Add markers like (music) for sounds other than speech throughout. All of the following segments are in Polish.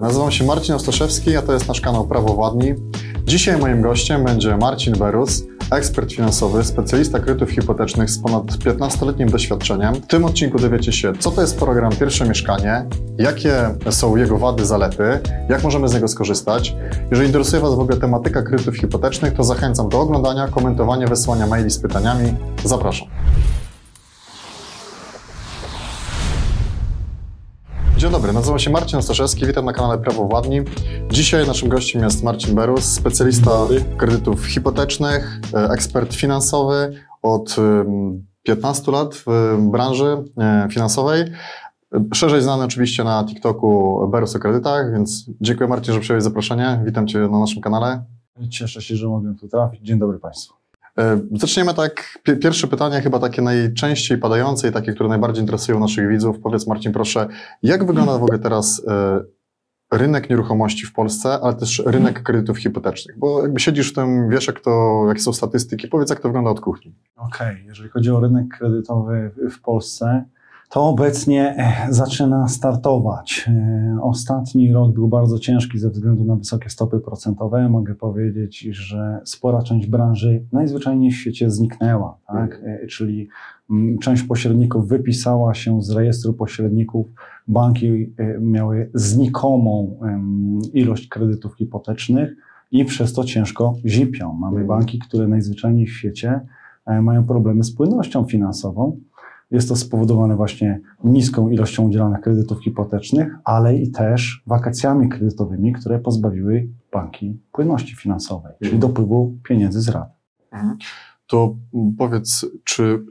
Nazywam się Marcin Ostaszewski, a to jest nasz kanał Prawo Władni. Dzisiaj moim gościem będzie Marcin Berus, ekspert finansowy, specjalista kredytów hipotecznych z ponad 15-letnim doświadczeniem. W tym odcinku dowiecie się, co to jest program Pierwsze Mieszkanie, jakie są jego wady, zalety, jak możemy z niego skorzystać. Jeżeli interesuje Was w ogóle tematyka kredytów hipotecznych, to zachęcam do oglądania, komentowania, wysyłania maili z pytaniami. Zapraszam. Nazywam się Marcin Ostaszewski, witam na kanale Prawo Władni. Dzisiaj naszym gościem jest Marcin Berus, specjalista kredytów hipotecznych, e, ekspert finansowy od em, 15 lat w branży e, finansowej. Szerzej znany oczywiście na TikToku Berus o kredytach, więc dziękuję Marcin, że przyjąłeś zaproszenie. Witam Cię na naszym kanale. Cieszę się, że mogę tu trafić. Dzień dobry Państwu. E, Zaczniemy tak. Pi- Pierwsze pytanie, chyba takie najczęściej padające i takie, które najbardziej interesują naszych widzów. Powiedz, Marcin, proszę, jak wygląda w ogóle teraz e, rynek nieruchomości w Polsce, ale też rynek kredytów hipotecznych? Bo jakby siedzisz w tym, wiesz, jak to, jakie są statystyki, powiedz, jak to wygląda od kuchni. Okej, jeżeli chodzi o rynek kredytowy w Polsce, to obecnie eh, zaczyna startować. E, Ostatni rok był bardzo ciężki ze względu na wysokie stopy procentowe. Mogę powiedzieć, że spora część branży najzwyczajniej w świecie zniknęła, tak? E, czyli mm, część pośredników wypisała się z rejestru pośredników. Banki miały znikomą ilość kredytów hipotecznych i przez to ciężko zipią. Mamy Mhm. banki, które najzwyczajniej w świecie mają problemy z płynnością finansową. Jest to spowodowane właśnie niską ilością udzielanych kredytów hipotecznych, ale i też wakacjami kredytowymi, które pozbawiły banki płynności finansowej, czyli Mhm. dopływu pieniędzy z rat. To mm, powiedz, czy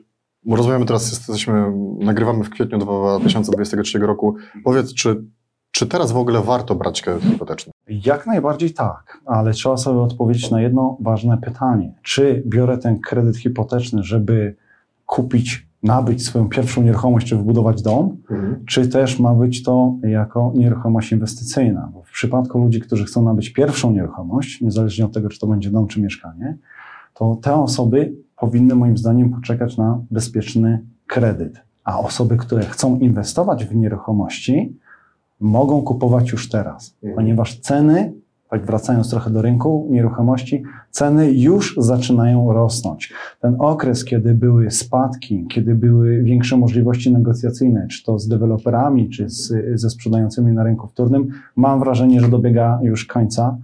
bo rozmawiamy teraz, jesteśmy, nagrywamy w kwietniu 2023 roku. Powiedz, czy, czy teraz w ogóle warto brać kredyt hipoteczny? Jak najbardziej tak, ale trzeba sobie odpowiedzieć na jedno ważne pytanie. Czy biorę ten kredyt hipoteczny, żeby kupić, nabyć swoją pierwszą nieruchomość, czy wybudować dom, czy też ma być to jako nieruchomość inwestycyjna. Bo w przypadku ludzi, którzy chcą nabyć pierwszą nieruchomość, niezależnie od tego, czy to będzie dom, czy mieszkanie, to te osoby powinny moim zdaniem poczekać na bezpieczny kredyt. A osoby, które chcą inwestować w nieruchomości, mogą kupować już teraz, Mhm. ponieważ ceny, tak wracając trochę do rynku nieruchomości, ceny już zaczynają rosnąć. Ten okres, kiedy były spadki, kiedy były większe możliwości negocjacyjne, czy to z deweloperami, czy z, ze sprzedającymi na rynku wtórnym, mam wrażenie, że dobiega już końca.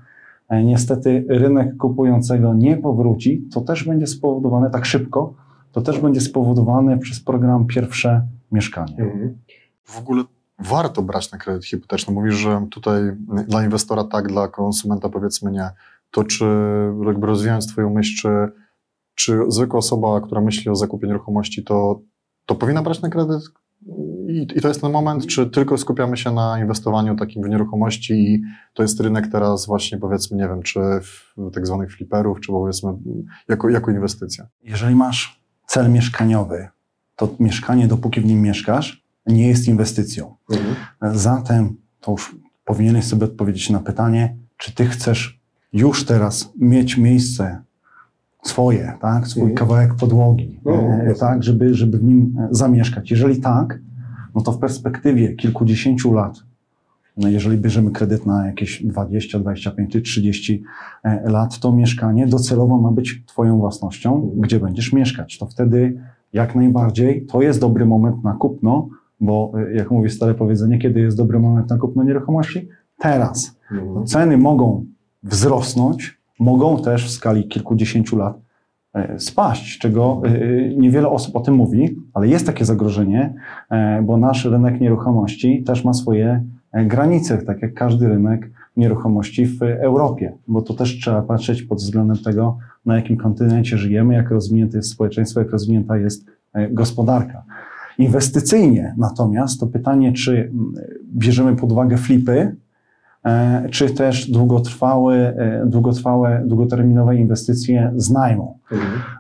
E, Niestety rynek kupującego nie powróci. To też będzie spowodowane tak szybko, to też będzie spowodowane przez program Pierwsze Mieszkanie. W ogóle warto brać na kredyt hipoteczny. Mówisz, że tutaj dla inwestora tak, dla konsumenta powiedzmy nie. To czy jakby rozwijając Twoją myśl, czy, czy zwykła osoba, która myśli o zakupie nieruchomości, to, to powinna brać na kredyt? I, I to jest ten moment, czy tylko skupiamy się na inwestowaniu takim w nieruchomości i to jest rynek teraz właśnie powiedzmy, nie wiem, czy tak zwanych fliperów, czy powiedzmy jako, jako inwestycja? Jeżeli masz cel mieszkaniowy, to mieszkanie, dopóki w nim mieszkasz, nie jest inwestycją. Zatem to już powinieneś sobie odpowiedzieć na pytanie, czy ty chcesz już teraz mieć miejsce swoje, tak? swój Mhm. kawałek podłogi, jasne. tak? żeby, żeby w nim e, zamieszkać. Jeżeli tak, no to w perspektywie kilkudziesięciu lat, no jeżeli bierzemy kredyt na jakieś 20, 25 czy 30 e, lat, to mieszkanie docelowo ma być Twoją własnością, Mhm. gdzie będziesz mieszkać. To wtedy jak najbardziej to jest dobry moment na kupno, bo e, jak mówi stare powiedzenie, kiedy jest dobry moment na kupno nieruchomości? Teraz. Ceny mogą wzrosnąć, mogą też w skali kilkudziesięciu lat e, spaść, czego e, niewiele osób o tym mówi, ale jest takie zagrożenie, e, bo nasz rynek nieruchomości też ma swoje e, granice, tak jak każdy rynek nieruchomości w Europie, bo to też trzeba patrzeć pod względem tego, na jakim kontynencie żyjemy, jak rozwinięte jest społeczeństwo, jak rozwinięta jest e, gospodarka. Inwestycyjnie natomiast to pytanie, czy mm, bierzemy pod uwagę flipy, e, czy też długotrwałe, e, długotrwałe, długoterminowe inwestycje z najmu.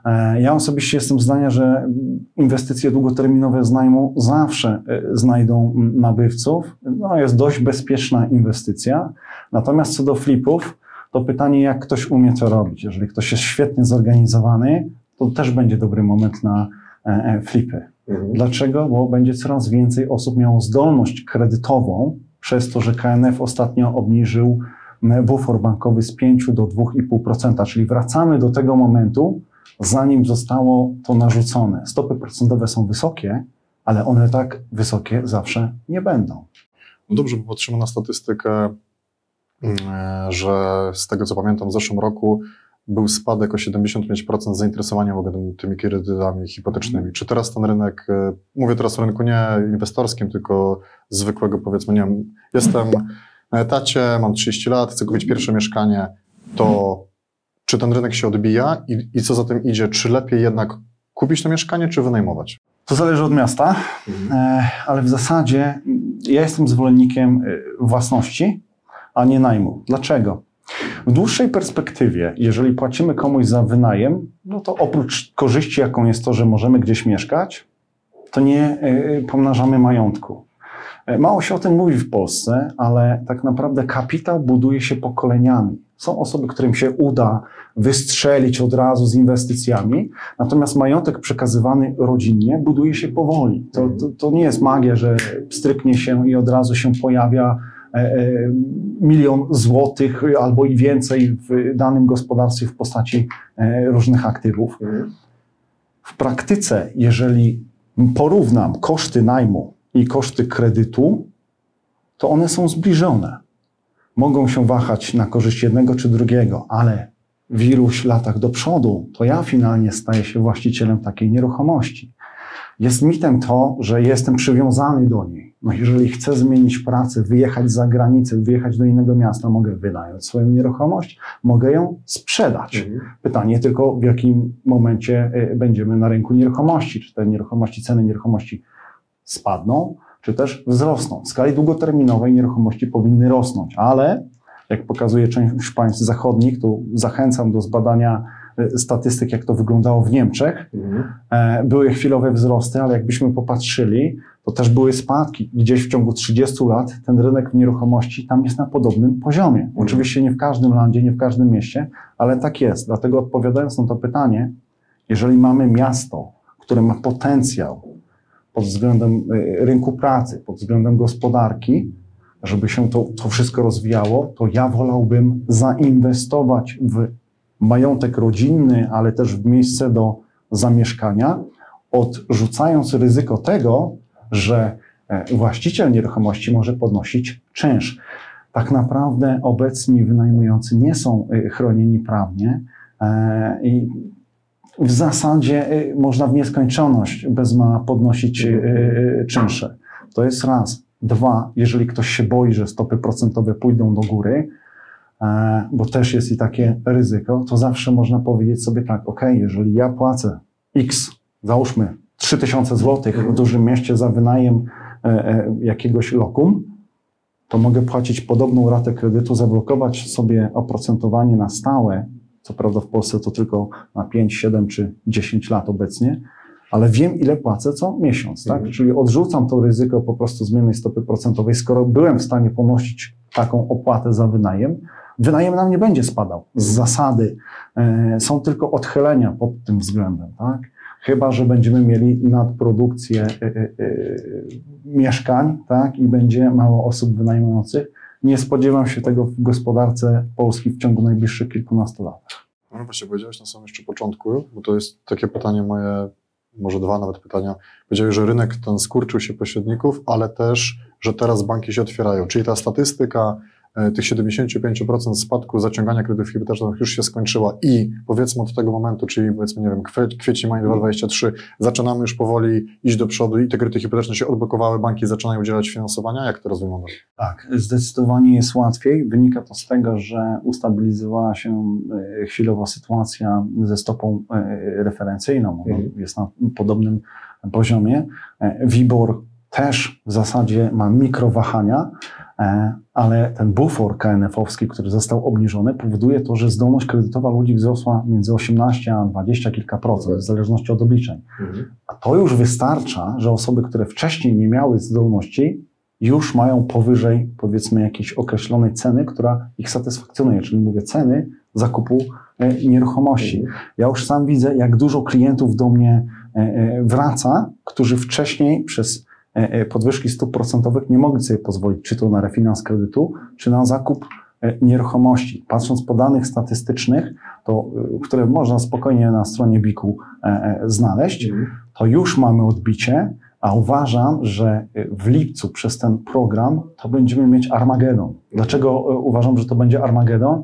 E, Ja osobiście jestem zdania, że inwestycje długoterminowe z najmu zawsze znajdą nabywców. No, jest dość bezpieczna inwestycja. Natomiast co do flipów, to pytanie, jak ktoś umie to robić. Jeżeli ktoś jest świetnie zorganizowany, to też będzie dobry moment na e, e, flipy. Dlaczego? Bo będzie coraz więcej osób miało zdolność kredytową, przez to, że KNF ostatnio obniżył bufor bankowy z 5 do 2,5%, czyli wracamy do tego momentu, zanim zostało to narzucone. Stopy procentowe są wysokie, ale one tak wysokie zawsze nie będą. No dobrze, bo patrzymy na statystykę, mm, że z tego co pamiętam w zeszłym roku był spadek o 75% zainteresowania w ogóle tymi kredytami hipotecznymi. Czy teraz ten rynek, e, mówię teraz o rynku nie inwestorskim, tylko zwykłego powiedzmy, nie wiem, jestem na etacie, mam 30 lat, chcę kupić pierwsze mieszkanie, to czy ten rynek się odbija i, i co za tym idzie, czy lepiej jednak kupić to mieszkanie, czy wynajmować? To zależy od miasta, e, ale w zasadzie ja jestem zwolennikiem e, własności, a nie najmu. Dlaczego? W dłuższej perspektywie, jeżeli płacimy komuś za wynajem, no to oprócz korzyści, jaką jest to, że możemy gdzieś mieszkać, to nie e, pomnażamy majątku. E, Mało się o tym mówi w Polsce, ale tak naprawdę kapitał buduje się pokoleniami. Są osoby, którym się uda wystrzelić od razu z inwestycjami, natomiast majątek przekazywany rodzinnie buduje się powoli. To, to, to nie jest magia, że stryknie się i od razu się pojawia e, e, milion złotych albo i więcej w danym gospodarstwie w postaci e, różnych aktywów. W praktyce, jeżeli porównam koszty najmu i koszty kredytu, to one są zbliżone. Mogą się wahać na korzyść jednego czy drugiego, ale w iluś latach do przodu to ja finalnie staję się właścicielem takiej nieruchomości. Jest mitem to, że jestem przywiązany do niej. No jeżeli chcę zmienić pracę, wyjechać za granicę, wyjechać do innego miasta, mogę wynająć swoją nieruchomość, mogę ją sprzedać. Pytanie tylko, w jakim momencie y, będziemy na rynku nieruchomości. Czy te nieruchomości, ceny nieruchomości spadną, czy też wzrosną. W skali długoterminowej nieruchomości powinny rosnąć, ale jak pokazuje część państw zachodnich, to zachęcam do zbadania statystyk, jak to wyglądało w Niemczech. E, Były chwilowe wzrosty, ale jakbyśmy popatrzyli, to też były spadki. Gdzieś w ciągu 30 lat ten rynek nieruchomości tam jest na podobnym poziomie. Oczywiście nie w każdym landzie, nie w każdym mieście, ale tak jest. Dlatego odpowiadając na to pytanie, jeżeli mamy miasto, które ma potencjał pod względem y, rynku pracy, pod względem gospodarki, żeby się to, to wszystko rozwijało, to ja wolałbym zainwestować w majątek rodzinny, ale też w miejsce do zamieszkania, odrzucając ryzyko tego, że e, właściciel nieruchomości może podnosić czynsz. Tak naprawdę obecni wynajmujący nie są e, chronieni prawnie e, i w zasadzie można w nieskończoność bez ma podnosić czynsze. To jest raz. Dwa, jeżeli ktoś się boi, że stopy procentowe pójdą do góry, bo też jest i takie ryzyko, to zawsze można powiedzieć sobie tak, ok, jeżeli ja płacę X, załóżmy 3000 zł w dużym mieście za wynajem e, e, jakiegoś lokum, to mogę płacić podobną ratę kredytu, zablokować sobie oprocentowanie na stałe. Co prawda w Polsce to tylko na 5, 7 czy 10 lat obecnie, ale wiem, ile płacę co miesiąc, tak? Mhm. Czyli odrzucam to ryzyko po prostu zmiennej stopy procentowej. Skoro byłem w stanie ponosić taką opłatę za wynajem, wynajem nam nie będzie spadał z zasady. E, są tylko odchylenia pod tym względem, tak? Chyba, że będziemy mieli nadprodukcję e, e, mieszkań, tak? I będzie mało osób wynajmujących. Nie spodziewam się tego w gospodarce Polski w ciągu najbliższych kilkunastu lat. No właśnie, powiedziałeś na samym jeszcze początku, bo to jest takie pytanie moje, może dwa nawet pytania. Powiedziałeś, że rynek ten skurczył się pośredników, ale też, że teraz banki się otwierają. Czyli ta statystyka tych 75% spadku zaciągania kredytów hipotecznych już się skończyła i powiedzmy od tego momentu, czyli powiedzmy, nie wiem, kwie- kwiecień, maj 2023, zaczynamy już powoli iść do przodu i te kredyty hipoteczne się odblokowały, banki zaczynają udzielać finansowania. Jak to rozwygląda? Tak, zdecydowanie jest łatwiej. Wynika to z tego, że ustabilizowała się e, chwilowo sytuacja ze stopą e, referencyjną. Ona Mhm. Jest na podobnym poziomie. E, WIBOR też w zasadzie ma mikrowahania, e, ale ten bufor KNF-owski, który został obniżony, powoduje to, że zdolność kredytowa ludzi wzrosła między 18 a 20 kilka procent, w zależności od obliczeń. A to już wystarcza, że osoby, które wcześniej nie miały zdolności, już mają powyżej, powiedzmy, jakiejś określonej ceny, która ich satysfakcjonuje, czyli mówię ceny zakupu e, nieruchomości. Ja już sam widzę, jak dużo klientów do mnie e, e, wraca, którzy wcześniej przez e, e, podwyżki stóp procentowych nie mogli sobie pozwolić, czy to na refinans kredytu, czy na zakup e, nieruchomości. Patrząc po danych statystycznych, to, e, które można spokojnie na stronie BIK-u e, e, znaleźć, to już mamy odbicie, a uważam, że w lipcu przez ten program to będziemy mieć Armagedon. Dlaczego e, uważam, że to będzie Armagedon?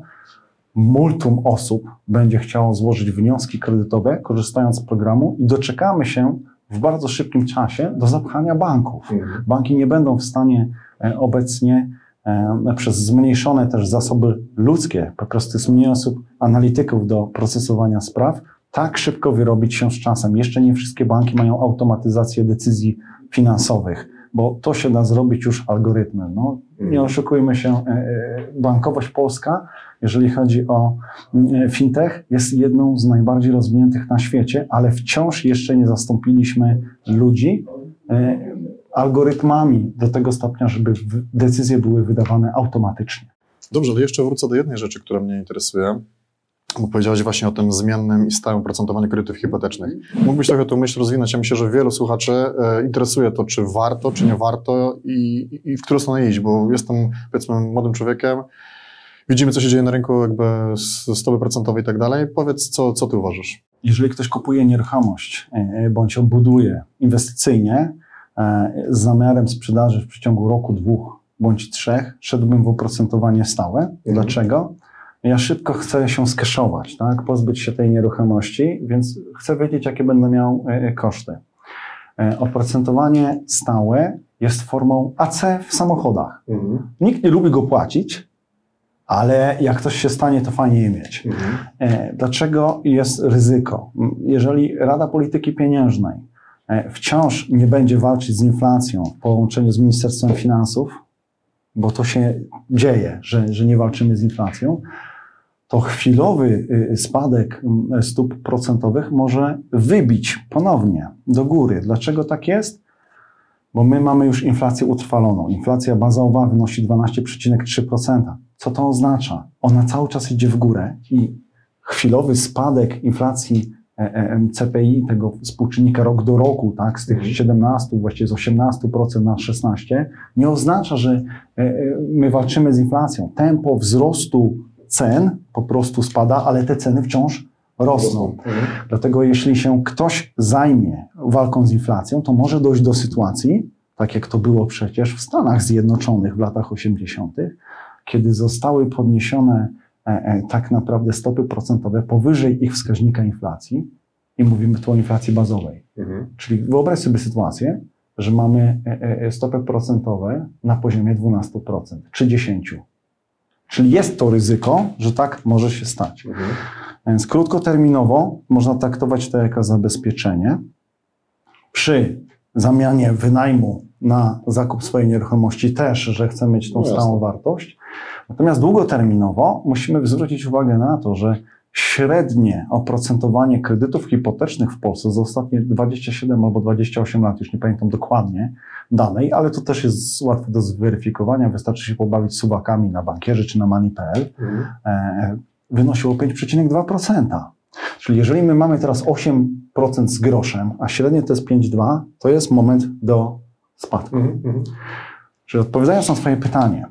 Multum osób będzie chciało złożyć wnioski kredytowe, korzystając z programu i doczekamy się w bardzo szybkim czasie do zapchania banków. Banki nie będą w stanie e, obecnie e, przez zmniejszone też zasoby ludzkie, po prostu jest mniej osób, analityków do procesowania spraw, tak szybko wyrobić się z czasem. Jeszcze nie wszystkie banki mają automatyzację decyzji finansowych, bo to się da zrobić już algorytmem. No, nie oszukujmy się, e, bankowość polska, jeżeli chodzi o mm, fintech, jest jedną z najbardziej rozwiniętych na świecie, ale wciąż jeszcze nie zastąpiliśmy ludzi e, algorytmami do tego stopnia, żeby decyzje były wydawane automatycznie. Dobrze, ale jeszcze wrócę do jednej rzeczy, która mnie interesuje. Bo właśnie o tym zmiennym i stałym procentowaniu kredytów hipotecznych. Mógłbyś trochę tę myśl rozwinąć? Ja myślę, że wielu słuchaczy e, interesuje to, czy warto, czy nie warto i, i w którą stronę iść, bo jestem, powiedzmy, młodym człowiekiem, widzimy, co się dzieje na rynku, jakby s- stopy procentowe i tak dalej. Powiedz, co, co ty uważasz? Jeżeli ktoś kupuje nieruchomość e, bądź ją buduje inwestycyjnie e, z zamiarem sprzedaży w przeciągu roku, dwóch bądź trzech, szedłbym w oprocentowanie stałe. Dlaczego? Ja szybko chcę się skeszować, tak? pozbyć się tej nieruchomości, więc chcę wiedzieć, jakie będę miał e, koszty. Oprocentowanie stałe jest formą AC w samochodach. Nikt nie lubi go płacić, ale jak coś się stanie, to fajnie je mieć. E, Dlaczego jest ryzyko? Jeżeli Rada Polityki Pieniężnej e, wciąż nie będzie walczyć z inflacją w połączeniu z Ministerstwem Finansów, bo to się dzieje, że, że nie walczymy z inflacją, to chwilowy y, spadek stóp procentowych może wybić ponownie do góry. Dlaczego tak jest? Bo my mamy już inflację utrwaloną. Inflacja bazowa wynosi 12,3%. Co to oznacza? Ona cały czas idzie w górę i chwilowy spadek inflacji e, e, CPI, tego współczynnika rok do roku, tak, z tych Mhm. 17, właściwie z 18% na 16, nie oznacza, że e, my walczymy z inflacją. Tempo wzrostu cen po prostu spada, ale te ceny wciąż rosną. Dlatego jeśli się ktoś zajmie walką z inflacją, to może dojść do sytuacji, tak jak to było przecież w Stanach Zjednoczonych w latach 80., kiedy zostały podniesione e, e, tak naprawdę stopy procentowe powyżej ich wskaźnika inflacji i mówimy tu o inflacji bazowej. Czyli wyobraź sobie sytuację, że mamy e, stopy procentowe na poziomie 12% czy 10%. Czyli jest to ryzyko, że tak może się stać. Więc krótkoterminowo można traktować to jako zabezpieczenie. Przy zamianie wynajmu na zakup swojej nieruchomości też, że chcę mieć tą No stałą wartość. Natomiast długoterminowo musimy zwrócić uwagę na to, że średnie oprocentowanie kredytów hipotecznych w Polsce za ostatnie 27 albo 28 lat, już nie pamiętam dokładnie danej, ale to też jest łatwe do zweryfikowania. Wystarczy się pobawić suwakami na bankierze czy na money.pl e, wynosiło 5,2%. Czyli jeżeli my mamy teraz 8% z groszem, a średnie to jest 5,2%, to jest moment do spadku. Czyli odpowiadając na Twoje pytanie,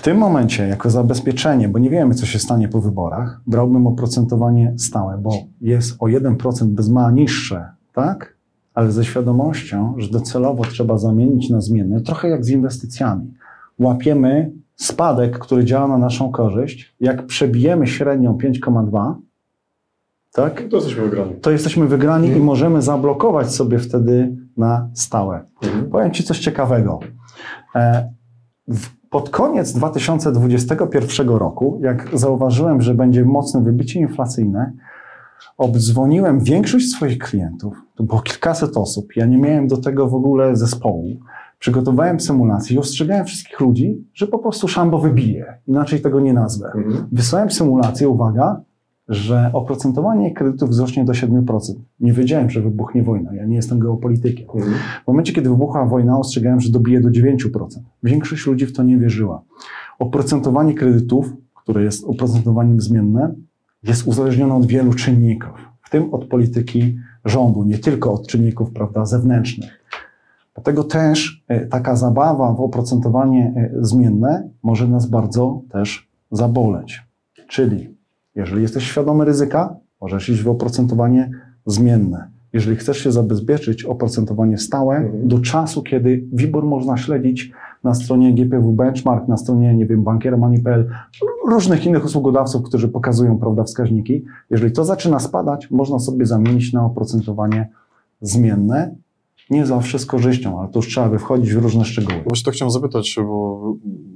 w tym momencie, jako zabezpieczenie, bo nie wiemy, co się stanie po wyborach, brałbym oprocentowanie stałe, bo jest o 1% bez ma niższe, tak? Ale ze świadomością, że docelowo trzeba zamienić na zmienne, trochę jak z inwestycjami. Łapiemy spadek, który działa na naszą korzyść. Jak przebijemy średnią 5,2, tak? To jesteśmy wygrani. To jesteśmy wygrani i możemy zablokować sobie wtedy na stałe. Powiem Ci coś ciekawego. E, w- Pod koniec 2021 roku, jak zauważyłem, że będzie mocne wybicie inflacyjne, obdzwoniłem większość swoich klientów, to było kilkaset osób, ja nie miałem do tego w ogóle zespołu. Przygotowałem symulację i ostrzegałem wszystkich ludzi, że po prostu szambo wybije. Inaczej tego nie nazwę. Wysłałem symulację, uwaga, że oprocentowanie kredytów wzrośnie do 7%. Nie wiedziałem, że wybuchnie wojna. Ja nie jestem geopolitykiem. W momencie, kiedy wybuchła wojna, ostrzegałem, że dobije do 9%. Większość ludzi w to nie wierzyła. Oprocentowanie kredytów, które jest oprocentowaniem zmienne, jest uzależnione od wielu czynników, w tym od polityki rządu, nie tylko od czynników prawda, zewnętrznych. Dlatego też e, taka zabawa w oprocentowanie e, zmienne może nas bardzo też zaboleć. Czyli jeżeli jesteś świadomy ryzyka, możesz iść w oprocentowanie zmienne. Jeżeli chcesz się zabezpieczyć oprocentowanie stałe Mhm. do czasu, kiedy WIBOR można śledzić na stronie GPW Benchmark, na stronie, nie wiem, bankiermoney.pl, różnych innych usługodawców, którzy pokazują, prawda, wskaźniki. Jeżeli to zaczyna spadać, można sobie zamienić na oprocentowanie zmienne. Nie zawsze z korzyścią, ale to już trzeba by wchodzić w różne szczegóły. Właśnie to chciałem zapytać, bo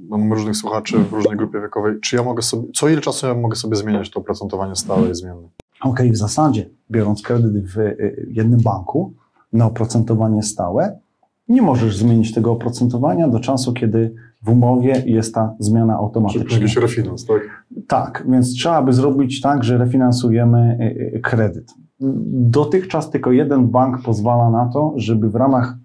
mam różnych słuchaczy w różnej grupie wiekowej. Czy ja mogę sobie, co ile czasu ja mogę sobie zmieniać to oprocentowanie stałe i zmienne? Ok, w zasadzie, biorąc kredyt w y, jednym banku na oprocentowanie stałe, nie możesz zmienić tego oprocentowania do czasu, kiedy w umowie jest ta zmiana automatyczna. jakiś refinans, tak? Tak, więc trzeba by zrobić tak, że refinansujemy y, y, kredyt. Dotychczas tylko jeden bank pozwala na to, żeby w ramach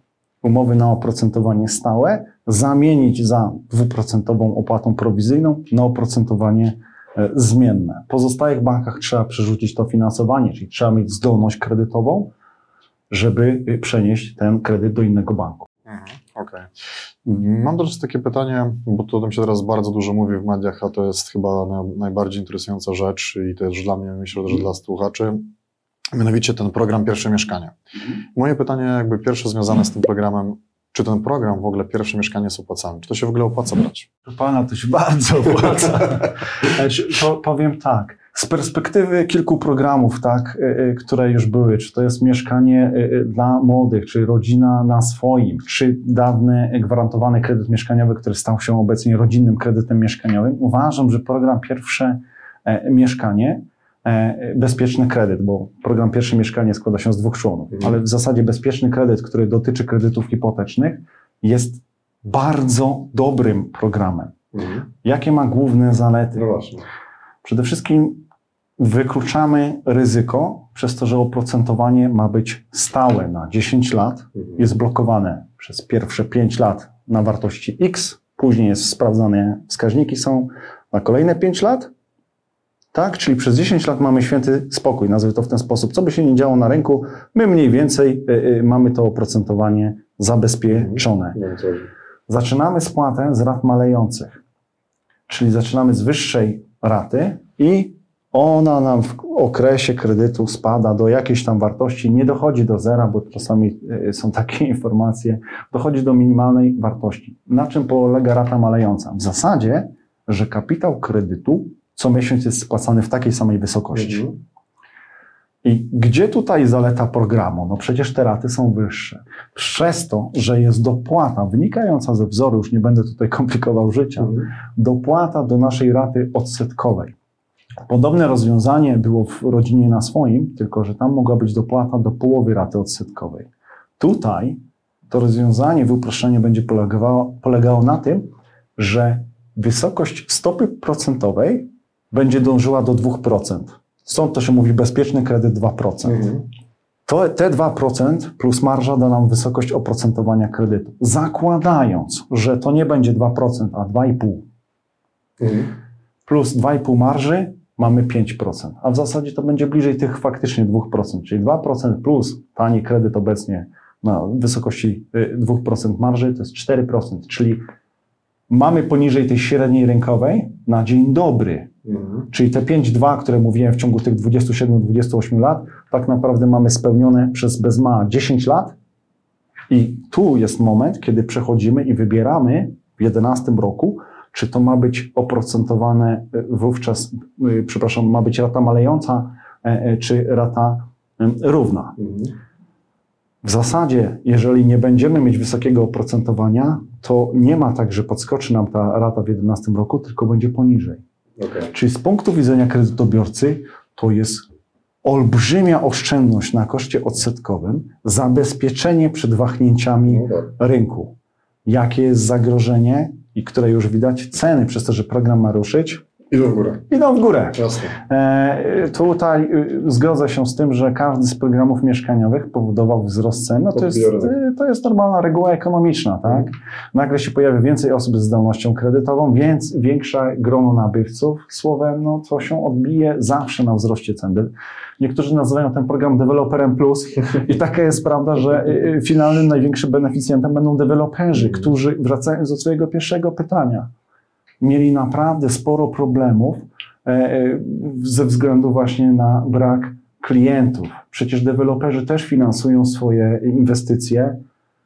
umowy na oprocentowanie stałe zamienić za dwuprocentową opłatą prowizyjną na oprocentowanie e, zmienne. W pozostałych bankach trzeba przerzucić to finansowanie, czyli trzeba mieć zdolność kredytową, żeby y, przenieść ten kredyt do innego banku. Mhm, Okej. Mam też takie pytanie, bo to o tym się teraz bardzo dużo mówi w mediach, a to jest chyba na, najbardziej interesująca rzecz i też dla mnie, myślę, że dla słuchaczy. Mianowicie ten program Pierwsze Mieszkanie. Moje pytanie jakby pierwsze związane z tym programem, czy ten program w ogóle Pierwsze Mieszkanie jest opłacalny? Czy to się w ogóle opłaca brać? Proszę pana, to się bardzo opłaca. (laughs) Po, powiem tak. Z perspektywy kilku programów, tak, y, y, które już były, czy to jest mieszkanie y, dla młodych, czy rodzina na swoim, czy dawny gwarantowany kredyt mieszkaniowy, który stał się obecnie rodzinnym kredytem mieszkaniowym, uważam, że program Pierwsze e, Mieszkanie, bezpieczny kredyt, bo program Pierwsze Mieszkanie składa się z dwóch członów, Mhm. ale w zasadzie bezpieczny kredyt, który dotyczy kredytów hipotecznych, jest bardzo dobrym programem. Jakie ma główne zalety? No. Przede wszystkim wykluczamy ryzyko przez to, że oprocentowanie ma być stałe na 10 lat, jest blokowane przez pierwsze 5 lat na wartości X, później jest sprawdzane, wskaźniki są na kolejne 5 lat, tak? Czyli przez 10 lat mamy święty spokój, nazwę to w ten sposób. Co by się nie działo na rynku, my mniej więcej y, y, mamy to oprocentowanie zabezpieczone. Zaczynamy spłatę z rat malejących, czyli zaczynamy z wyższej raty i ona nam w okresie kredytu spada do jakiejś tam wartości, nie dochodzi do zera, bo czasami y, są takie (laughs) informacje, dochodzi do minimalnej wartości. Na czym polega rata malejąca? W zasadzie, że kapitał kredytu co miesiąc jest spłacany w takiej samej wysokości. I gdzie tutaj zaleta programu? No przecież te raty są wyższe. Przez to, że jest dopłata wynikająca ze wzoru, już nie będę tutaj (laughs) komplikował życia, dopłata do naszej raty odsetkowej. Podobne rozwiązanie było w rodzinie na swoim, tylko że tam mogła być dopłata do połowy raty odsetkowej. Tutaj to rozwiązanie w uproszczeniu będzie polegało, polegało na tym, że wysokość stopy procentowej będzie dążyła do 2%. Stąd to się mówi bezpieczny kredyt 2%. To, te 2% plus marża da nam wysokość oprocentowania kredytu. Zakładając, że to nie będzie 2%, a 2,5% plus 2,5 marży, mamy 5%. A w zasadzie to będzie bliżej tych faktycznie 2%, czyli 2% plus tani kredyt obecnie na wysokości y, 2% marży to jest 4%, czyli mamy poniżej tej średniej rynkowej na dzień dobry. Czyli te 5,2, które mówiłem w ciągu tych 27-28 lat, tak naprawdę mamy spełnione przez Bezma 10 lat. I tu jest moment, kiedy przechodzimy i wybieramy w 11 roku, czy to ma być oprocentowane y, wówczas, y, przepraszam, ma być rata malejąca, e, e, czy rata równa. W zasadzie, jeżeli nie będziemy mieć wysokiego oprocentowania, to nie ma tak, że podskoczy nam ta rata w 11 roku, tylko będzie poniżej. Czyli z punktu widzenia kredytobiorcy to jest olbrzymia oszczędność na koszcie odsetkowym, zabezpieczenie przed wahnięciami rynku. Jakie jest zagrożenie i które już widać? Ceny, przez to, że program ma ruszyć, Idą w górę. idą w górę. Jasne. E, tutaj y, zgodzę się z tym, że każdy z programów mieszkaniowych powodował wzrost cen. No to, jest, y, to jest normalna reguła ekonomiczna. Tak? Nagle się pojawia więcej osób z zdolnością kredytową, więc większe grono nabywców. Słowem, no, to się odbije zawsze na wzroście cen. Niektórzy nazywają ten program deweloperem plus i taka jest prawda, że y, finalnym największym beneficjentem będą deweloperzy, Mhm. którzy wracając do swojego pierwszego pytania, mieli naprawdę sporo problemów e, e, ze względu właśnie na brak klientów. Przecież deweloperzy też finansują swoje inwestycje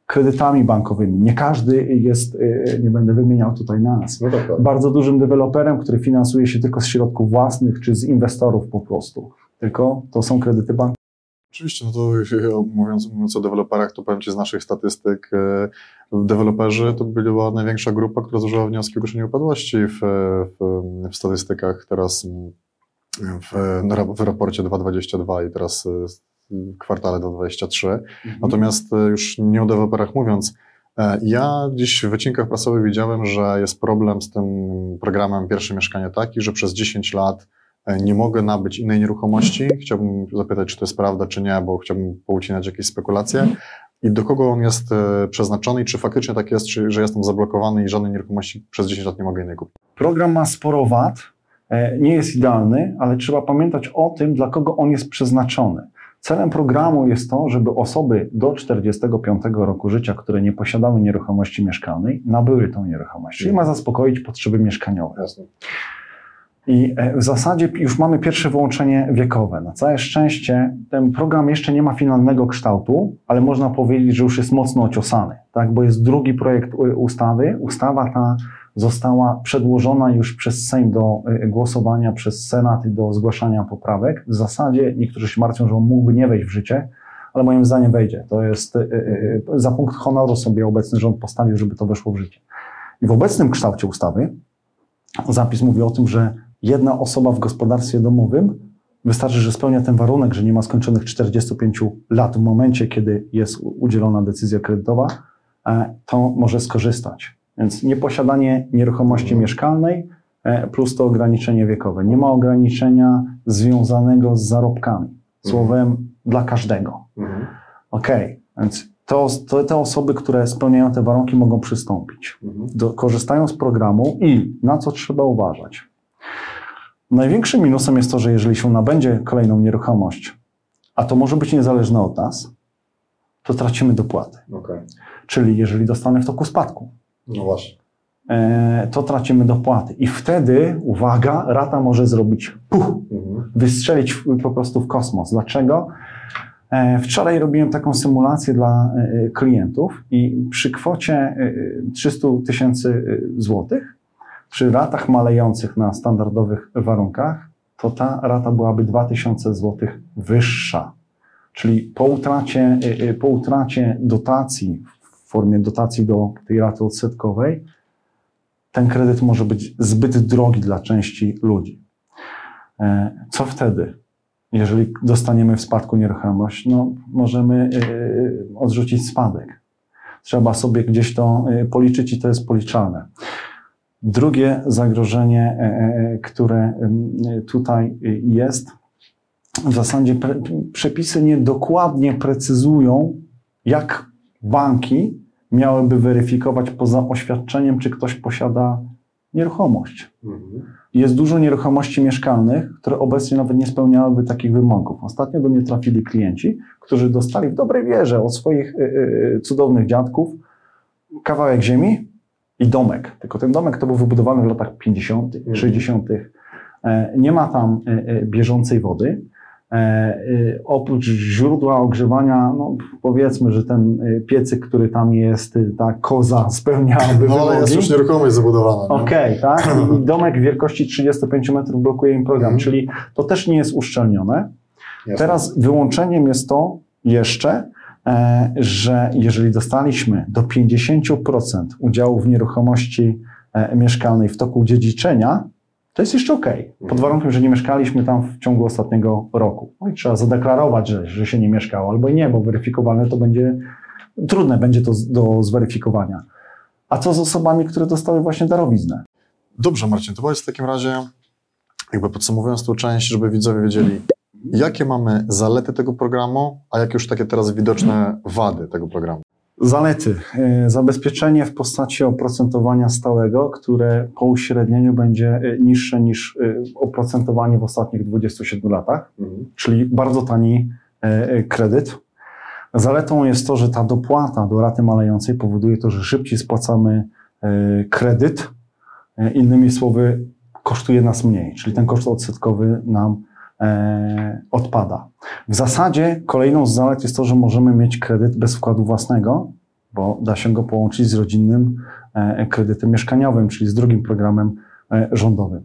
kredytami bankowymi. Nie każdy jest, e, nie będę wymieniał tutaj nas, No tak, tak. bardzo dużym deweloperem, który finansuje się tylko z środków własnych czy z inwestorów po prostu. Tylko to są kredyty bankowe. Oczywiście, no to mówiąc, mówiąc o deweloperach, to powiem Ci z naszych statystyk, e, deweloperzy to była największa grupa, która złożyła wnioski o ogłoszenie upadłości w, w, w statystykach teraz mm, w, w raporcie 2.22 i teraz e, w kwartale 2.23. Natomiast e, już nie o deweloperach mówiąc, ja dziś w wycinkach prasowych widziałem, że jest problem z tym programem Pierwsze Mieszkanie taki, że przez 10 lat nie mogę nabyć innej nieruchomości. Chciałbym zapytać, czy to jest prawda, czy nie, bo chciałbym poucinać jakieś spekulacje. I do kogo on jest e, przeznaczony i czy faktycznie tak jest, czy, że jestem zablokowany i żadnej nieruchomości przez 10 lat nie mogę innej kupić. Program ma sporo wad, e, nie jest idealny, ale trzeba pamiętać o tym, dla kogo on jest przeznaczony. Celem programu jest to, żeby osoby do 45 roku życia, które nie posiadały nieruchomości mieszkalnej, nabyły tą nieruchomość. Czyli ma zaspokoić potrzeby mieszkaniowe. Jasne. I e, w zasadzie już mamy pierwsze wyłączenie wiekowe. Na całe szczęście ten program jeszcze nie ma finalnego kształtu, ale można powiedzieć, że już jest mocno ociosany, tak? bo jest drugi projekt ustawy. Ustawa ta została przedłożona już przez Sejm do e, głosowania, przez Senat do zgłaszania poprawek. W zasadzie niektórzy się martwią, że on mógłby nie wejść w życie, ale moim zdaniem wejdzie. To jest e, za punkt honoru sobie obecny rząd postawił, żeby to weszło w życie. I w obecnym kształcie ustawy zapis mówi o tym, że jedna osoba w gospodarstwie domowym wystarczy, że spełnia ten warunek, że nie ma skończonych 45 lat w momencie, kiedy jest udzielona decyzja kredytowa, e, to może skorzystać. Więc nieposiadanie nieruchomości mieszkalnej e, plus to ograniczenie wiekowe. Nie ma ograniczenia związanego z zarobkami. Słowem dla każdego. Mhm. Okej, więc to, to te osoby, które spełniają te warunki, mogą przystąpić Mhm. do, korzystają z programu i na co trzeba uważać. Największym minusem jest to, że jeżeli się nabędzie kolejną nieruchomość, a to może być niezależne od nas, to tracimy dopłaty. Okej. Czyli jeżeli dostanę w toku spadku, No właśnie. e, to tracimy dopłaty. I wtedy, uwaga, rata może zrobić puch, Mhm. wystrzelić po prostu w kosmos. Dlaczego? E, Wczoraj robiłem taką symulację dla e, klientów i przy kwocie e, 300 tysięcy złotych, przy ratach malejących na standardowych warunkach, to ta rata byłaby 2000 złotych wyższa. Czyli po utracie, e, e, po utracie dotacji w formie dotacji do tej raty odsetkowej, ten kredyt może być zbyt drogi dla części ludzi. E, Co wtedy? Jeżeli dostaniemy w spadku nieruchomość, no możemy e, odrzucić spadek. Trzeba sobie gdzieś to policzyć i to jest policzalne. Drugie zagrożenie, e, e, które em, tutaj jest, w zasadzie pre, przepisy niedokładnie precyzują, jak banki miałyby weryfikować poza oświadczeniem, czy ktoś posiada nieruchomość. Mhm. Jest dużo nieruchomości mieszkalnych, które obecnie nawet nie spełniałyby takich wymogów. Ostatnio do mnie trafili klienci, którzy dostali w dobrej wierze od swoich y, y, cudownych dziadków kawałek ziemi i domek. Tylko ten domek to był wybudowany w latach 50., Mhm. 60. E, Nie ma tam y, y, bieżącej wody. E, Oprócz źródła ogrzewania, no powiedzmy, że ten piecyk, który tam jest, y, ta koza (laughs) spełniałaby No ale jest już nieruchomość zabudowana. nie? Okej, tak. I (laughs) domek wielkości 35 metrów blokuje im program, Mhm. czyli to też nie jest uszczelnione. Jasne. Teraz wyłączeniem jest to jeszcze, e, że jeżeli dostaliśmy do 50% udziału w nieruchomości e, mieszkalnej w toku dziedziczenia, to jest jeszcze ok. Pod Mhm. warunkiem, że nie mieszkaliśmy tam w ciągu ostatniego roku. No i trzeba zadeklarować, że, że się nie mieszkało, albo nie, bo weryfikowane to będzie trudne, będzie to do zweryfikowania. A co z osobami, które dostały właśnie darowiznę? Dobrze, Marcin, to powiedz w takim razie, jakby podsumowując tą część, żeby widzowie wiedzieli, jakie mamy zalety tego programu, a jakie już takie teraz widoczne wady tego programu. Zalety. E, Zabezpieczenie w postaci oprocentowania stałego, które po uśrednieniu będzie e, niższe niż e, oprocentowanie w ostatnich 27 latach, czyli bardzo tani kredyt. Zaletą jest to, że ta dopłata do raty malejącej powoduje to, że szybciej spłacamy kredyt. Innymi słowy, kosztuje nas mniej, czyli ten koszt odsetkowy nam odpada. W zasadzie kolejną z zalet jest to, że możemy mieć kredyt bez wkładu własnego, bo da się go połączyć z rodzinnym e, kredytem mieszkaniowym, czyli z drugim programem e, rządowym.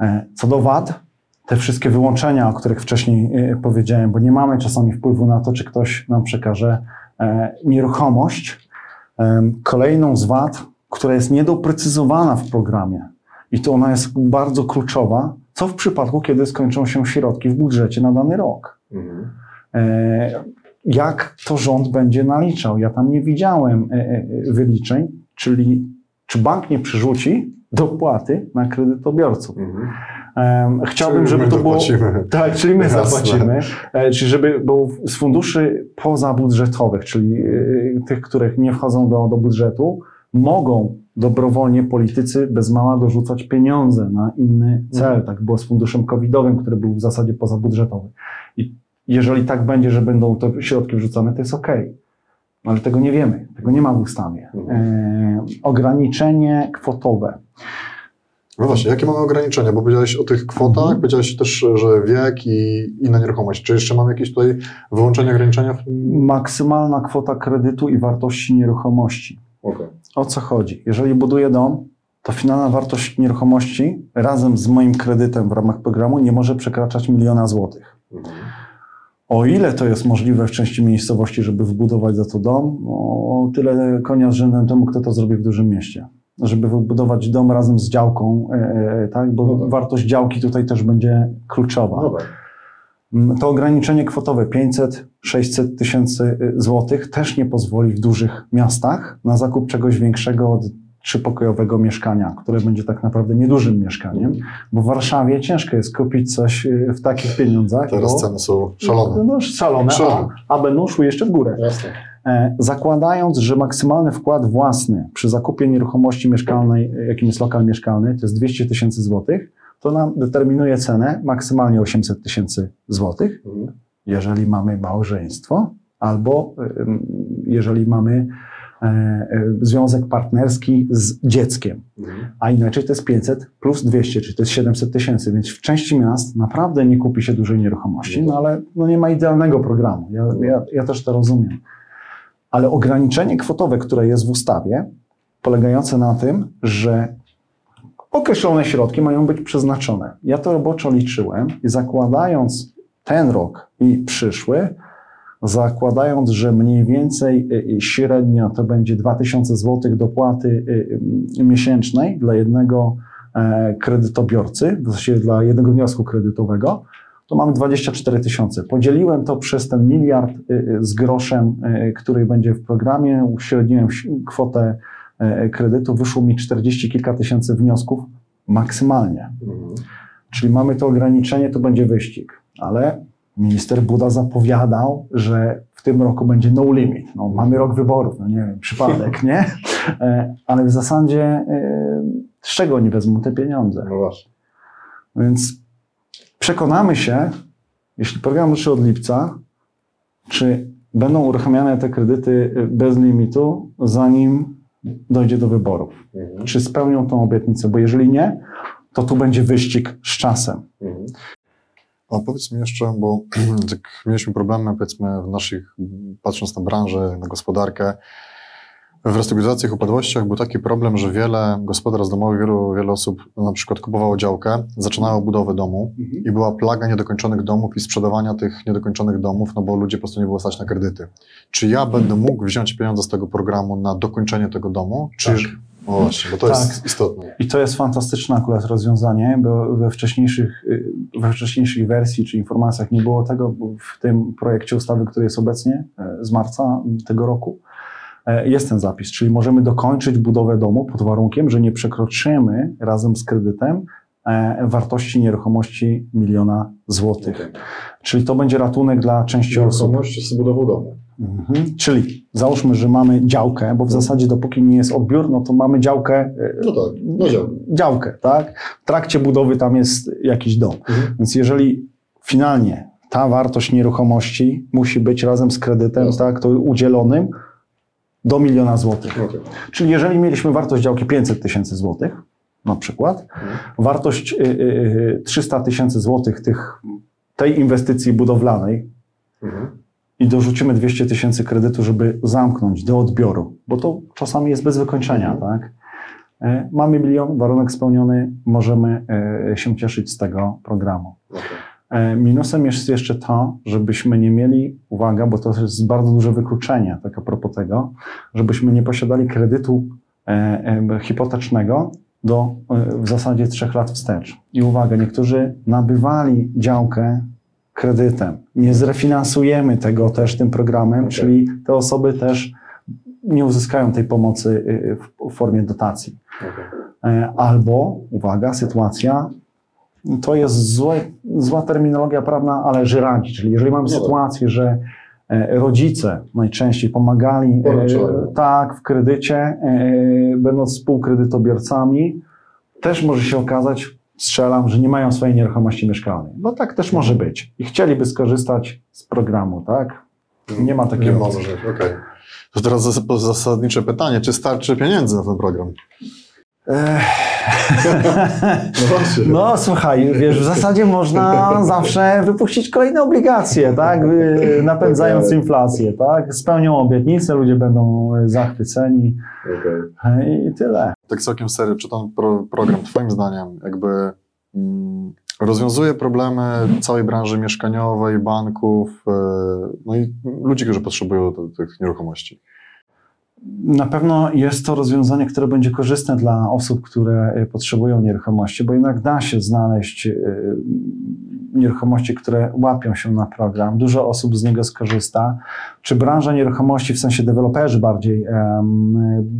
E, Co do wad, te wszystkie wyłączenia, o których wcześniej e, powiedziałem, bo nie mamy czasami wpływu na to, czy ktoś nam przekaże e, nieruchomość. Kolejną z wad, która jest niedoprecyzowana w programie i to ona jest bardzo kluczowa, co w przypadku, kiedy skończą się środki w budżecie na dany rok. E, Jak to rząd będzie naliczał? Ja tam nie widziałem e, e, wyliczeń, czyli czy bank nie przerzuci dopłaty na kredytobiorców. Em, Chciałbym, Czyli żeby to było. Tak, czyli my Jasne. zapłacimy. Czyli żeby, bo z funduszy pozabudżetowych, czyli tych, których nie wchodzą do, do budżetu, mogą dobrowolnie politycy bez mała dorzucać pieniądze na inny cel. Mhm. Tak było z funduszem covidowym, który był w zasadzie pozabudżetowy. I jeżeli tak będzie, że będą te środki wrzucane, to jest ok. Ale tego nie wiemy, tego nie ma w ustawie. E, ograniczenie kwotowe. No właśnie, jakie mamy ograniczenia? Bo powiedziałeś o tych kwotach, Mhm. powiedziałeś też, że wiek i inna nieruchomość. Czy jeszcze mamy jakieś tutaj wyłączenia, ograniczenia? Maksymalna kwota kredytu i wartości nieruchomości. Okej. O co chodzi? Jeżeli buduję dom, to finalna wartość nieruchomości razem z moim kredytem w ramach programu nie może przekraczać miliona złotych. Mhm. O ile to jest możliwe w części miejscowości, żeby wbudować za to dom, o tyle konia z rzędem temu, kto to zrobi w dużym mieście. Żeby wybudować dom razem z działką, e, e, tak? bo No tak. wartość działki tutaj też będzie kluczowa. Dobra. Mm, To ograniczenie kwotowe 500-600 tysięcy y, złotych też nie pozwoli w dużych miastach na zakup czegoś większego od trzypokojowego mieszkania, które będzie tak naprawdę niedużym mieszkaniem, bo w Warszawie ciężko jest kupić coś y, w takich pieniądzach. Teraz bo, ceny są szalone. No, szalone, Szalone. a, a będą szły jeszcze w górę. Jasne. E, Zakładając, że maksymalny wkład własny przy zakupie nieruchomości mieszkalnej, e, jakim jest lokal mieszkalny, to jest 200 tysięcy złotych, to nam determinuje cenę maksymalnie 800 tysięcy złotych, Mhm. jeżeli mamy małżeństwo, albo jeżeli mamy e, e, związek partnerski z dzieckiem. Mhm. A inaczej to jest 500 plus 200, czyli to jest 700 tysięcy, więc w części miast naprawdę nie kupi się dużej nieruchomości, no ale no nie ma idealnego programu. Ja, ja, ja też to rozumiem. Ale ograniczenie kwotowe, które jest w ustawie, polegające na tym, że określone środki mają być przeznaczone. Ja to roboczo liczyłem i zakładając ten rok i przyszły, zakładając, że mniej więcej y, y, średnio to będzie 2000 zł dopłaty y, miesięcznej dla jednego e, kredytobiorcy, w zasadzie dla jednego wniosku kredytowego, to mamy 24 tysiące. Podzieliłem to przez ten miliard z groszem, który będzie w programie, uśredniłem kwotę kredytu, wyszło mi 40 kilka tysięcy wniosków maksymalnie. Mhm. Czyli mamy to ograniczenie, to będzie wyścig. Ale minister Buda zapowiadał, że w tym roku będzie no limit. No, mamy rok wyborów, no nie wiem, przypadek, (laughs) nie? E, Ale w zasadzie e, z czego oni wezmą te pieniądze? No właśnie. Więc przekonamy się, jeśli program ruszy od lipca, czy będą uruchamiane te kredyty bez limitu, zanim dojdzie do wyborów. Mhm. Czy spełnią tą obietnicę? Bo jeżeli nie, to tu będzie wyścig z czasem. Mhm. A powiedz mi jeszcze, bo (clears throat) tak mieliśmy problemy, powiedzmy, w naszych, patrząc na branżę, na gospodarkę, w restrukturyzacjach, upadłościach był taki problem, że wiele gospodarstw domowych, wielu, wiele osób na przykład kupowało działkę, zaczynało budowę domu i była plaga niedokończonych domów i sprzedawania tych niedokończonych domów, no bo ludzie po prostu nie było stać na kredyty. Czy ja będę mógł wziąć pieniądze z tego programu na dokończenie tego domu? Czy... Tak. O właśnie, bo to Tak. jest istotne. I to jest fantastyczne akurat rozwiązanie, bo we wcześniejszych, y, we wcześniejszej wersji czy informacjach nie było tego w tym projekcie ustawy, który jest obecnie e, z marca tego roku. E, Jest ten zapis, czyli możemy dokończyć budowę domu pod warunkiem, że nie przekroczymy razem z kredytem e, wartości nieruchomości miliona złotych. Czyli to będzie ratunek dla części osób. Nieruchomość z budową domu. Mhm. Czyli załóżmy, że mamy działkę, bo w zasadzie dopóki nie jest odbiór, no to mamy działkę, e, No tak, no dział. działkę, tak? W trakcie budowy tam jest jakiś dom. Mhm. Więc jeżeli finalnie ta wartość nieruchomości musi być razem z kredytem, Jasne. tak, to udzielonym do miliona złotych. Czyli jeżeli mieliśmy wartość działki 500 tysięcy złotych, na przykład, wartość y, y, y, 300 tysięcy złotych tych, tej inwestycji budowlanej Mhm. i dorzucimy 200 tysięcy kredytu, żeby zamknąć do odbioru, bo to czasami jest bez wykończenia, tak? E, Mamy milion, warunek spełniony, możemy e, się cieszyć z tego programu. Okej. E, Minusem jest jeszcze to, żebyśmy nie mieli, uwaga, bo to jest bardzo duże wykluczenie, tak a propos tego, żebyśmy nie posiadali kredytu e, e, hipotecznego do w zasadzie trzech lat wstecz. I uwaga, niektórzy nabywali działkę kredytem. Nie zrefinansujemy tego też tym programem, Okej. czyli te osoby też nie uzyskają tej pomocy y, w- w formie dotacji. Okej. E, Albo, uwaga, sytuacja, to jest złe, zła terminologia prawna, ale żyrandzi, czyli jeżeli mamy No tak. sytuację, że e, rodzice najczęściej pomagali e, tak w kredycie, e, będąc współkredytobiorcami, też może się okazać, strzelam, że nie mają swojej nieruchomości mieszkalnej. No tak też może być. I chcieliby skorzystać z programu, tak? Nie ma Nie opcji. może, okej. To teraz zas- zasadnicze pytanie, czy starczy pieniędzy na ten program? No. No słuchaj, wiesz, w zasadzie można zawsze wypuścić kolejne obligacje, tak? Napędzając inflację, tak? Spełnią obietnice, ludzie będą zachwyceni Okej. y, i tyle. Tak całkiem serio, czy ten pro, program Twoim zdaniem jakby mm, rozwiązuje problemy całej branży mieszkaniowej, banków, e, no i ludzi, którzy potrzebują tych nieruchomości? Na pewno jest to rozwiązanie, które będzie korzystne dla osób, które y, potrzebują nieruchomości, bo jednak da się znaleźć y, nieruchomości, które łapią się na program. Dużo osób z niego skorzysta. Czy branża nieruchomości, w sensie deweloperzy bardziej,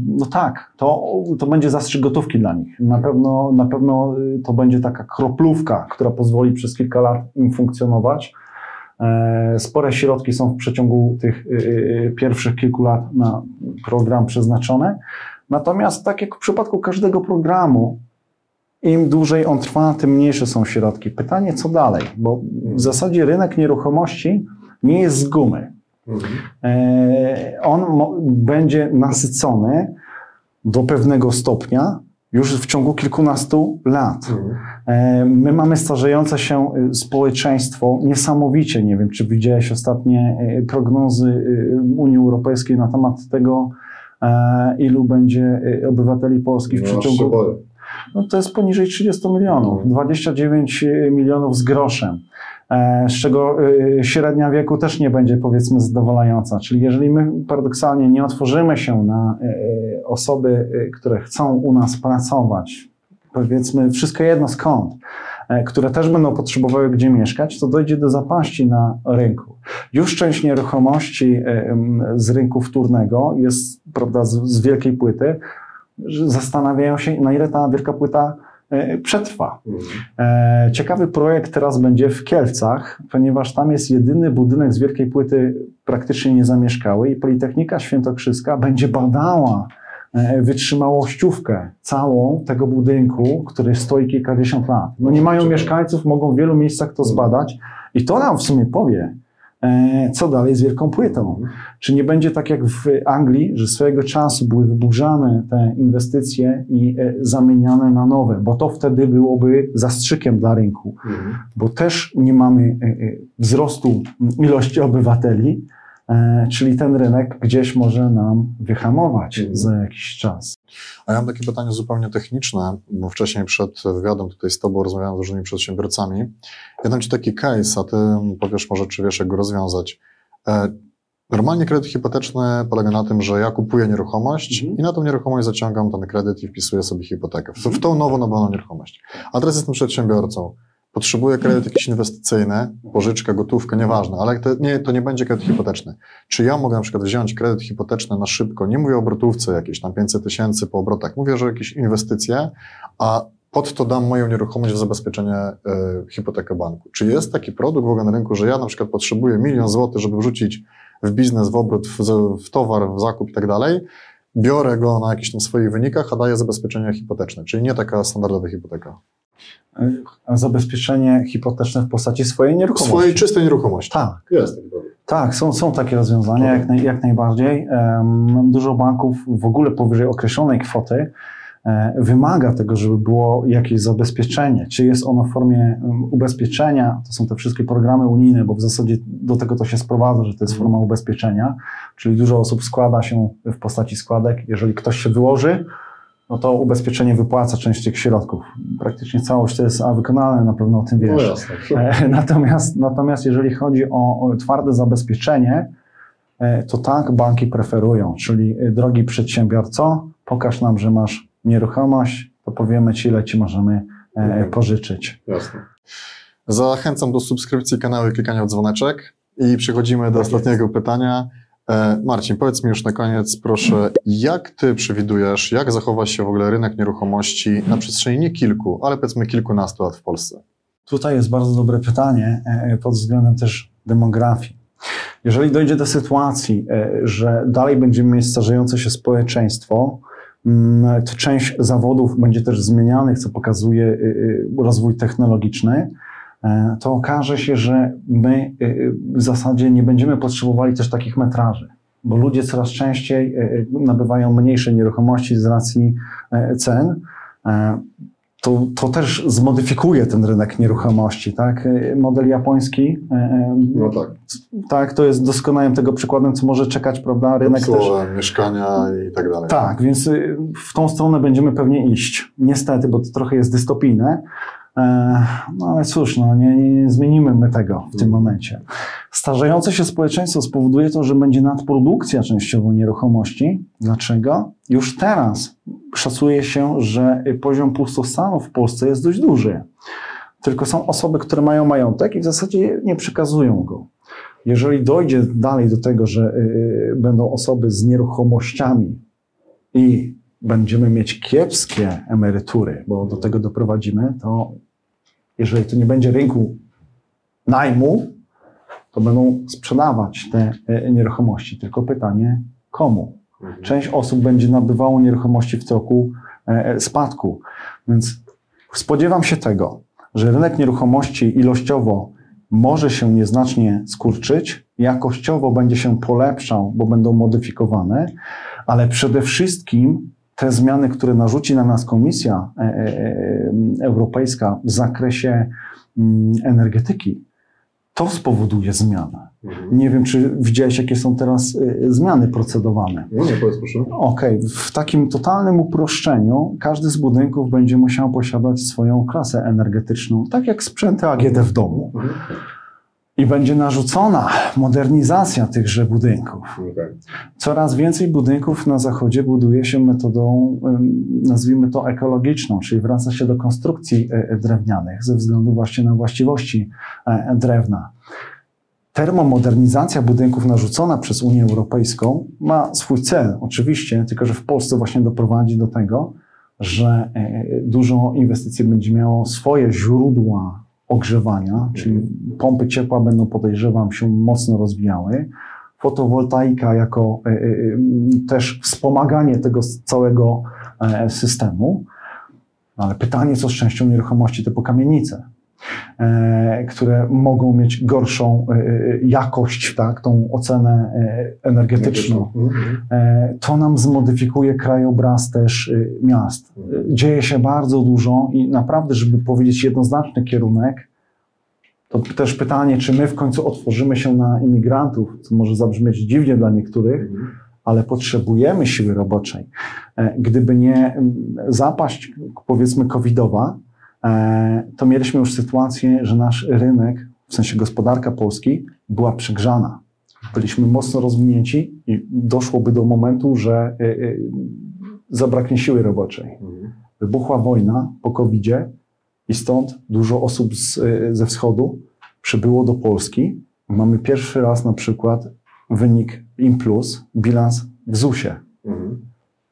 no tak, to, to będzie zastrzyk gotówki dla nich. Na pewno, na pewno y, to będzie taka kroplówka, która pozwoli przez kilka lat im funkcjonować. E, Spore środki są w przeciągu tych y, y, pierwszych kilku lat na program przeznaczone. Natomiast tak jak w przypadku każdego programu, im dłużej on trwa, tym mniejsze są środki. Pytanie, co dalej? Bo w zasadzie rynek nieruchomości nie jest z gumy. E, On będzie nasycony do pewnego stopnia już w ciągu kilkunastu lat. E, My mamy starzejące się y, społeczeństwo niesamowicie. Nie wiem, czy widziałeś ostatnie y, prognozy y, Unii Europejskiej na temat tego, e, ilu będzie y, obywateli Polski w przeciągu. No to jest poniżej 30 milionów, 29 milionów z groszem. E, Z czego y, średnia wieku też nie będzie powiedzmy zadowalająca. Czyli jeżeli my paradoksalnie nie otworzymy się na y, osoby, które chcą u nas pracować, powiedzmy wszystko jedno skąd, e, które też będą potrzebowały gdzie mieszkać, to dojdzie do zapaści na rynku. Już część nieruchomości e, z rynku wtórnego jest prawda, z, wielkiej płyty, zastanawiają się, na ile ta wielka płyta e, przetrwa. E, Ciekawy projekt teraz będzie w Kielcach, ponieważ tam jest jedyny budynek z wielkiej płyty praktycznie niezamieszkały i Politechnika Świętokrzyska będzie badała e, wytrzymałościówkę całą tego budynku, który stoi kilkadziesiąt lat. No nie mają mieszkańców, mogą w wielu miejscach to zbadać i to nam w sumie powie, e, co dalej z wielką płytą. Czy nie będzie tak jak w Anglii, że swojego czasu były wyburzane te inwestycje i e, zamieniane na nowe, bo to wtedy byłoby zastrzykiem dla rynku, bo też nie mamy e, e, wzrostu ilości obywateli, e, czyli ten rynek gdzieś może nam wyhamować Mhm. za jakiś czas. A ja mam takie pytanie zupełnie techniczne, bo wcześniej przed wywiadem tutaj z Tobą rozmawiałem z różnymi przedsiębiorcami. Ja dam Ci taki case, a Ty powiesz może, czy wiesz, jak go rozwiązać. E, Normalnie kredyt hipoteczny polega na tym, że ja kupuję nieruchomość Mhm. i na tą nieruchomość zaciągam ten kredyt i wpisuję sobie hipotekę. W, w tą nabywaną nieruchomość. A teraz jestem przedsiębiorcą. Potrzebuję kredyt jakiś inwestycyjny, pożyczkę, gotówkę, nieważne, ale to nie, to nie będzie kredyt hipoteczny. Czy ja mogę na przykład wziąć kredyt hipoteczny na szybko, nie mówię o obrotówce jakiejś, tam 500 tysięcy po obrotach, mówię, że jakieś inwestycje, a pod to dam moją nieruchomość w zabezpieczenie e, hipotekę banku. Czy jest taki produkt w ogóle na rynku, że ja na przykład potrzebuję milion złotych, żeby wrzucić w biznes, w obrót, w, w towar, w zakup i tak dalej, biorę go na jakichś tam swoich wynikach, a daję zabezpieczenie hipoteczne, czyli nie taka standardowa hipoteka. Zabezpieczenie hipoteczne w postaci swojej nieruchomości. Swojej czystej nieruchomości. Tak. Jest produkt. Tak, są, są takie rozwiązania, jak, naj, jak najbardziej. Em, Dużo banków w ogóle powyżej określonej kwoty wymaga tego, żeby było jakieś zabezpieczenie. Czy jest ono w formie ubezpieczenia, to są te wszystkie programy unijne, bo w zasadzie do tego to się sprowadza, że to jest forma ubezpieczenia, czyli dużo osób składa się w postaci składek. Jeżeli ktoś się wyłoży, no to ubezpieczenie wypłaca część tych środków. Praktycznie całość to jest a wykonalne, na pewno o tym wiesz. jasne. E, (laughs) Natomiast, natomiast jeżeli chodzi o, o twarde zabezpieczenie, e, to tak banki preferują, czyli e, drogi przedsiębiorco, pokaż nam, że masz nieruchomość, to powiemy Ci, ile Ci możemy e, Mhm. pożyczyć. Jasne. Zachęcam do subskrypcji kanału i klikania w dzwoneczek. I przechodzimy do Tak ostatniego pytania. E, Marcin, powiedz mi już na koniec, proszę, jak ty przewidujesz, jak zachowa się w ogóle rynek nieruchomości na przestrzeni nie kilku, ale powiedzmy kilkunastu lat w Polsce? Tutaj jest bardzo dobre pytanie e, pod względem też demografii. Jeżeli dojdzie do sytuacji, e, że dalej będziemy mieć starzejące się społeczeństwo, część zawodów będzie też zmienianych, co pokazuje e, e, rozwój technologiczny, e, to okaże się, że my e, w zasadzie nie będziemy potrzebowali też takich metraży, bo ludzie coraz częściej e, e, nabywają mniejsze nieruchomości z racji e, cen. To, to też zmodyfikuje ten rynek nieruchomości, tak? Model japoński, e, e, tak. tak, to jest doskonałym tego przykładem, co może czekać, prawda? Rynek też. Obsługę, mieszkania i tak dalej. Tak, więc y, w tą stronę będziemy pewnie iść. Niestety, bo to trochę jest dystopijne. E, No ale cóż, no, nie, nie, zmienimy my tego w tym momencie. Starzejące się społeczeństwo spowoduje to, że będzie nadprodukcja częściowo nieruchomości. Dlaczego? Już teraz szacuje się, że poziom pustostanu w Polsce jest dość duży. Tylko są osoby, które mają majątek i w zasadzie nie przekazują go. Jeżeli dojdzie dalej do tego, że y, będą osoby z nieruchomościami i będziemy mieć kiepskie emerytury, bo do tego doprowadzimy, to jeżeli to nie będzie rynku najmu, to będą sprzedawać te y, nieruchomości. Tylko pytanie, komu? Mhm. Część osób będzie nabywało nieruchomości w toku e, spadku. Więc spodziewam się tego, że rynek nieruchomości ilościowo może się nieznacznie skurczyć, jakościowo będzie się polepszał, bo będą modyfikowane, ale przede wszystkim te zmiany, które narzuci na nas Komisja e, e, Europejska w zakresie mm, energetyki, to spowoduje zmianę. Mhm. Nie wiem, czy widziałeś, jakie są teraz zmiany procedowane. No nie, powiedz proszę. Okej, w takim totalnym uproszczeniu każdy z budynków będzie musiał posiadać swoją klasę energetyczną, tak jak sprzęty AGD w domu. Mhm. I będzie narzucona modernizacja tychże budynków. Coraz więcej budynków na zachodzie buduje się metodą, nazwijmy to ekologiczną, czyli wraca się do konstrukcji e, drewnianych ze względu właśnie na właściwości e, drewna. Termomodernizacja budynków narzucona przez Unię Europejską ma swój cel, oczywiście, tylko że w Polsce właśnie doprowadzi do tego, że e, dużo inwestycji będzie miało swoje źródła ogrzewania, czyli pompy ciepła będą, podejrzewam, się mocno rozwijały. Fotowoltaika jako e, e, też wspomaganie tego całego e, systemu. No ale pytanie, co z częścią nieruchomości typu kamienice, e, które mogą mieć gorszą e, e, jakość, tak, tą ocenę e, energetyczną. Mhm. E, To nam zmodyfikuje krajobraz też miast. Dzieje się bardzo dużo i naprawdę, żeby powiedzieć jednoznaczny kierunek, to też pytanie, czy my w końcu otworzymy się na imigrantów, co może zabrzmieć dziwnie dla niektórych, Mhm. ale potrzebujemy siły roboczej. E, Gdyby nie mm, zapaść, powiedzmy, covidowa, e, to mieliśmy już sytuację, że nasz rynek, w sensie gospodarka Polski, była przegrzana. Byliśmy mocno rozwinięci i doszłoby do momentu, że y, y, zabraknie siły roboczej. Mhm. Wybuchła wojna po COVID-zie i stąd dużo osób z, ze wschodu przybyło do Polski. Mamy pierwszy raz na przykład wynik IM plus, bilans w ZUS-ie. Mhm.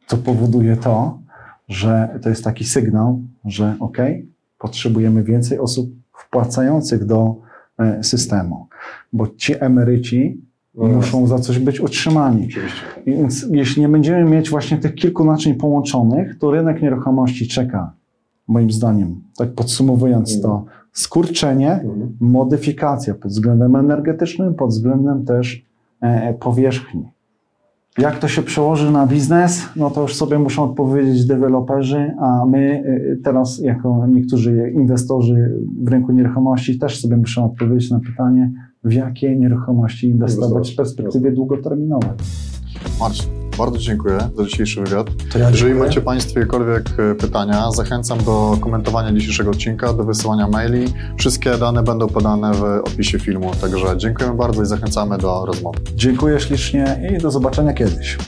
Co powoduje to, że to jest taki sygnał, że ok, potrzebujemy więcej osób wpłacających do e, systemu, bo ci emeryci No muszą za coś być utrzymani. Oczywiście. Więc jeśli nie będziemy mieć właśnie tych kilku naczyń połączonych, to rynek nieruchomości czeka, moim zdaniem, tak podsumowując to, skurczenie, modyfikacja pod względem energetycznym, pod względem też e, powierzchni. Jak to się przełoży na biznes, no to już sobie muszą odpowiedzieć deweloperzy, a my e, teraz, jako niektórzy inwestorzy w rynku nieruchomości, też sobie muszą odpowiedzieć na pytanie, w jakie nieruchomości inwestować w perspektywie długoterminowej. Marcin, bardzo dziękuję za dzisiejszy wywiad. To ja Jeżeli macie Państwo jakiekolwiek e, pytania, zachęcam do komentowania dzisiejszego odcinka, do wysyłania maili. Wszystkie dane będą podane w opisie filmu. Także dziękujemy bardzo i zachęcamy do rozmowy. Dziękuję ślicznie i do zobaczenia kiedyś.